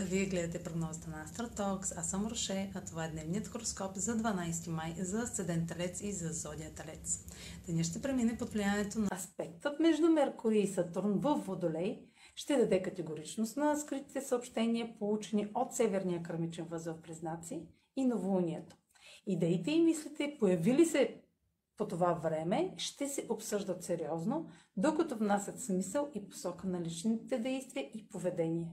гледате прогнозата на Астротокс. Аз съм Роше, а това е дневният хороскоп за 12 май за Седен Телец и за Зодия Телец. Деня ще премине под влиянието на аспектът между Меркурий и Сатурн в Водолей ще даде категоричност на скритите съобщения, получени от Северния кърмичен възел Признаци и новолунието. Идеите и мислите, появили се по това време, ще се обсъждат сериозно, докато внасят смисъл и посока на личните действия и поведение.